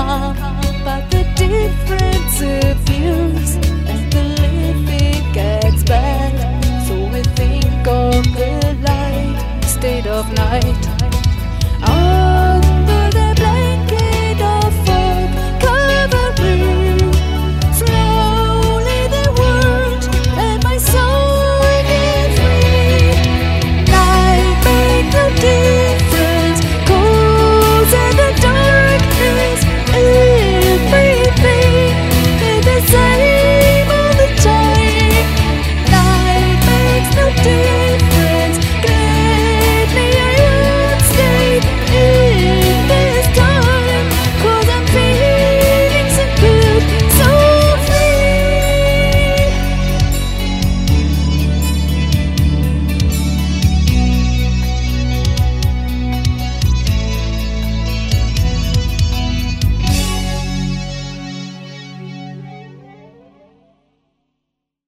apart, but the difference of views and the living gets bad. So we think of the light, state of night.